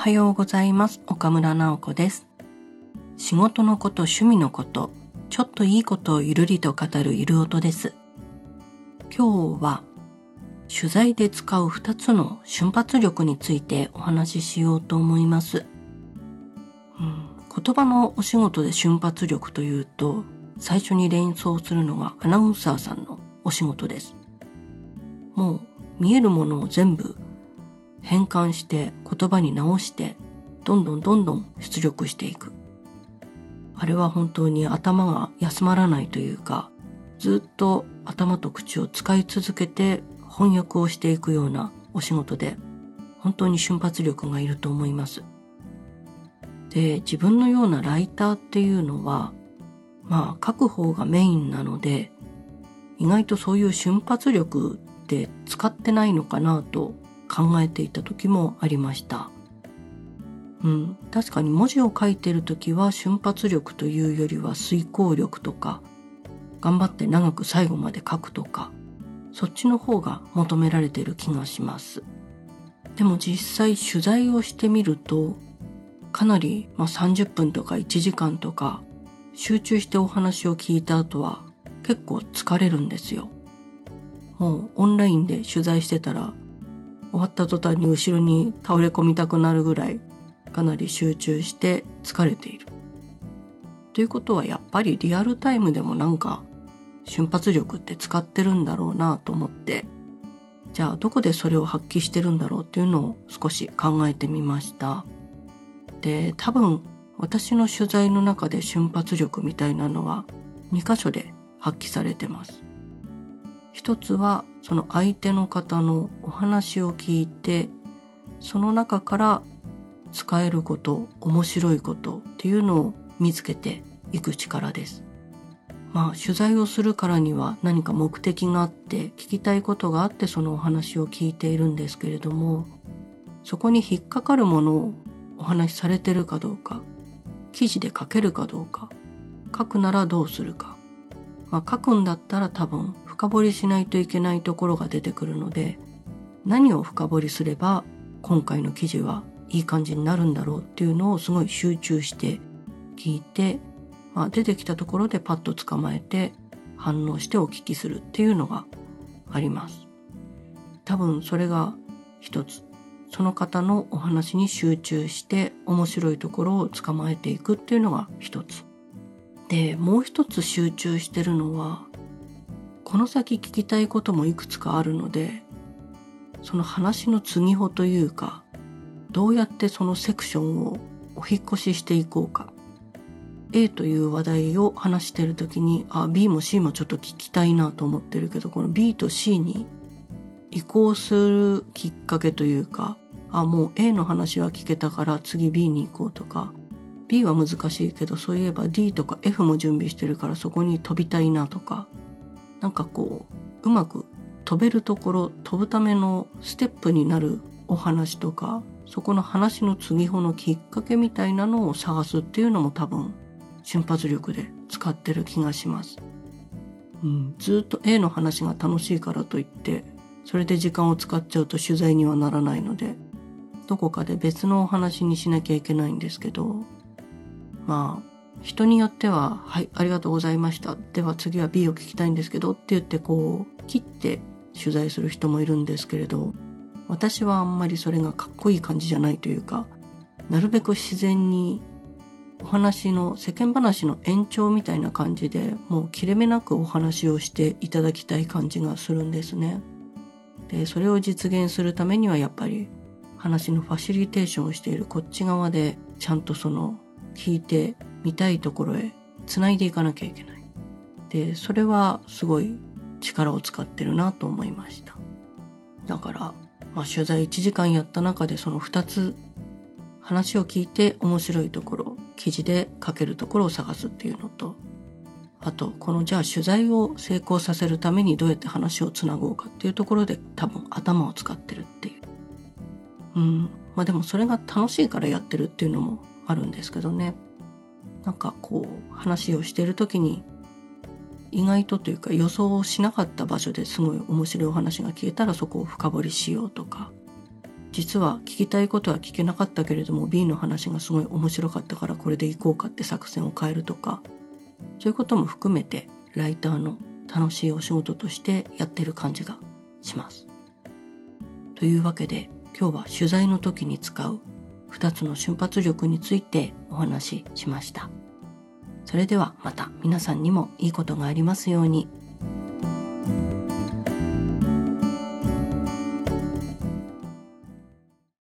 はようございます。岡村直子です。仕事のこと趣味のことちょっといいことをゆるりと語るゆる音です。今日は取材で使う2つの瞬発力についてお話ししようと思います、うん、言葉のお仕事で瞬発力というと最初に連想するのはアナウンサーさんのお仕事です。もう見えるものを全部変換して言葉に直してどんどんどんどん出力していく。あれは本当に頭が休まらないというか、ずっと頭と口を使い続けて翻訳をしていくようなお仕事で、本当に瞬発力がいると思います。で、自分のようなライターっていうのは、まあ書く方がメインなので、意外とそういう瞬発力って使ってないのかなと考えていた時もありました。うん、確かに文字を書いてる時は瞬発力というよりは遂行力とか頑張って長く最後まで書くとかそっちの方が求められてる気がします。でも実際取材をしてみるとかなり、まあ、30分とか1時間とか集中してお話を聞いた後は結構疲れるんですよ。もうオンラインで取材してたら終わった途端に後ろに倒れ込みたくなるぐらいかなり集中して疲れている。ということはやっぱりリアルタイムでもなんか瞬発力って使ってるんだろうなと思ってじゃあどこでそれを発揮してるんだろうっていうのを少し考えてみました。で多分私の取材の中で瞬発力みたいなのは2箇所で発揮されてます。一つはその相手の方のお話を聞いてその中から使えること面白いことっていうのを見つけていく力です。まあ取材をするからには何か目的があって聞きたいことがあってそのお話を聞いているんですけれどもそこに引っかかるものをお話しされてるかどうか記事で書けるかどうか書くならどうするか、まあ、書くんだったら多分深掘りしないといけないところが出てくるので何を深掘りすれば今回の記事はいい感じになるんだろうっていうのをすごい集中して聞いて、まあ、出てきたところでパッと捕まえて反応してお聞きするっていうのがあります。多分それが一つ。その方のお話に集中して面白いところを捕まえていくっていうのが一つ。で、もう一つ集中してるのはこの先聞きたいこともいくつかあるのでその話の継ぎというかどうやってそのセクションをお引越ししていこうか。A という話題を話してる時にあ B も C もちょっと聞きたいなと思ってるけどこの B と C に移行するきっかけというかあもう A の話は聞けたから次 B に行こうとか。B は難しいけどそういえば D とか F も準備してるからそこに飛びたいなとか。なんかこううまく飛べるところ飛ぶためのステップになるお話とかそこの話の継ぎ穂のきっかけみたいなのを探すっていうのも多分瞬発力で使ってる気がします。うん、ずっと A の話が楽しいからといってそれで時間を使っちゃうと取材にはならないのでどこかで別のお話にしなきゃいけないんですけどまあ人によっては、はい、ありがとうございました。では次は B を聞きたいんですけどって言ってこう、切って取材する人もいるんですけれど、私はあんまりそれがかっこいい感じじゃないというか、なるべく自然にお話の世間話の延長みたいな感じでもう切れ目なくお話をしていただきたい感じがするんですね。で、それを実現するためにはやっぱり話のファシリテーションをしているこっち側でちゃんとその聞いて見たいところへ繋いでいかなきゃいけない。で、それはすごい力を使ってるなと思いました。だから、まあ、取材1時間やった中でその2つ話を聞いて面白いところ、記事で書けるところを探すっていうのと、あと、このじゃあ取材を成功させるためにどうやって話をつなごうかっていうところで多分頭を使ってるっていう。うん。まあでもそれが楽しいからやってるっていうのもあるんですけどね。なんかこう話をしてる時に意外とというか予想しなかった場所ですごい面白いお話が聞けたらそこを深掘りしようとか実は聞きたいことは聞けなかったけれども B の話がすごい面白かったからこれで行こうかって作戦を変えるとかそういうことも含めてライターの楽しいお仕事としてやってる感じがします。というわけで今日は取材の時に使う2つの瞬発力についてお話ししました。それではまた皆さんにもいいことがありますように。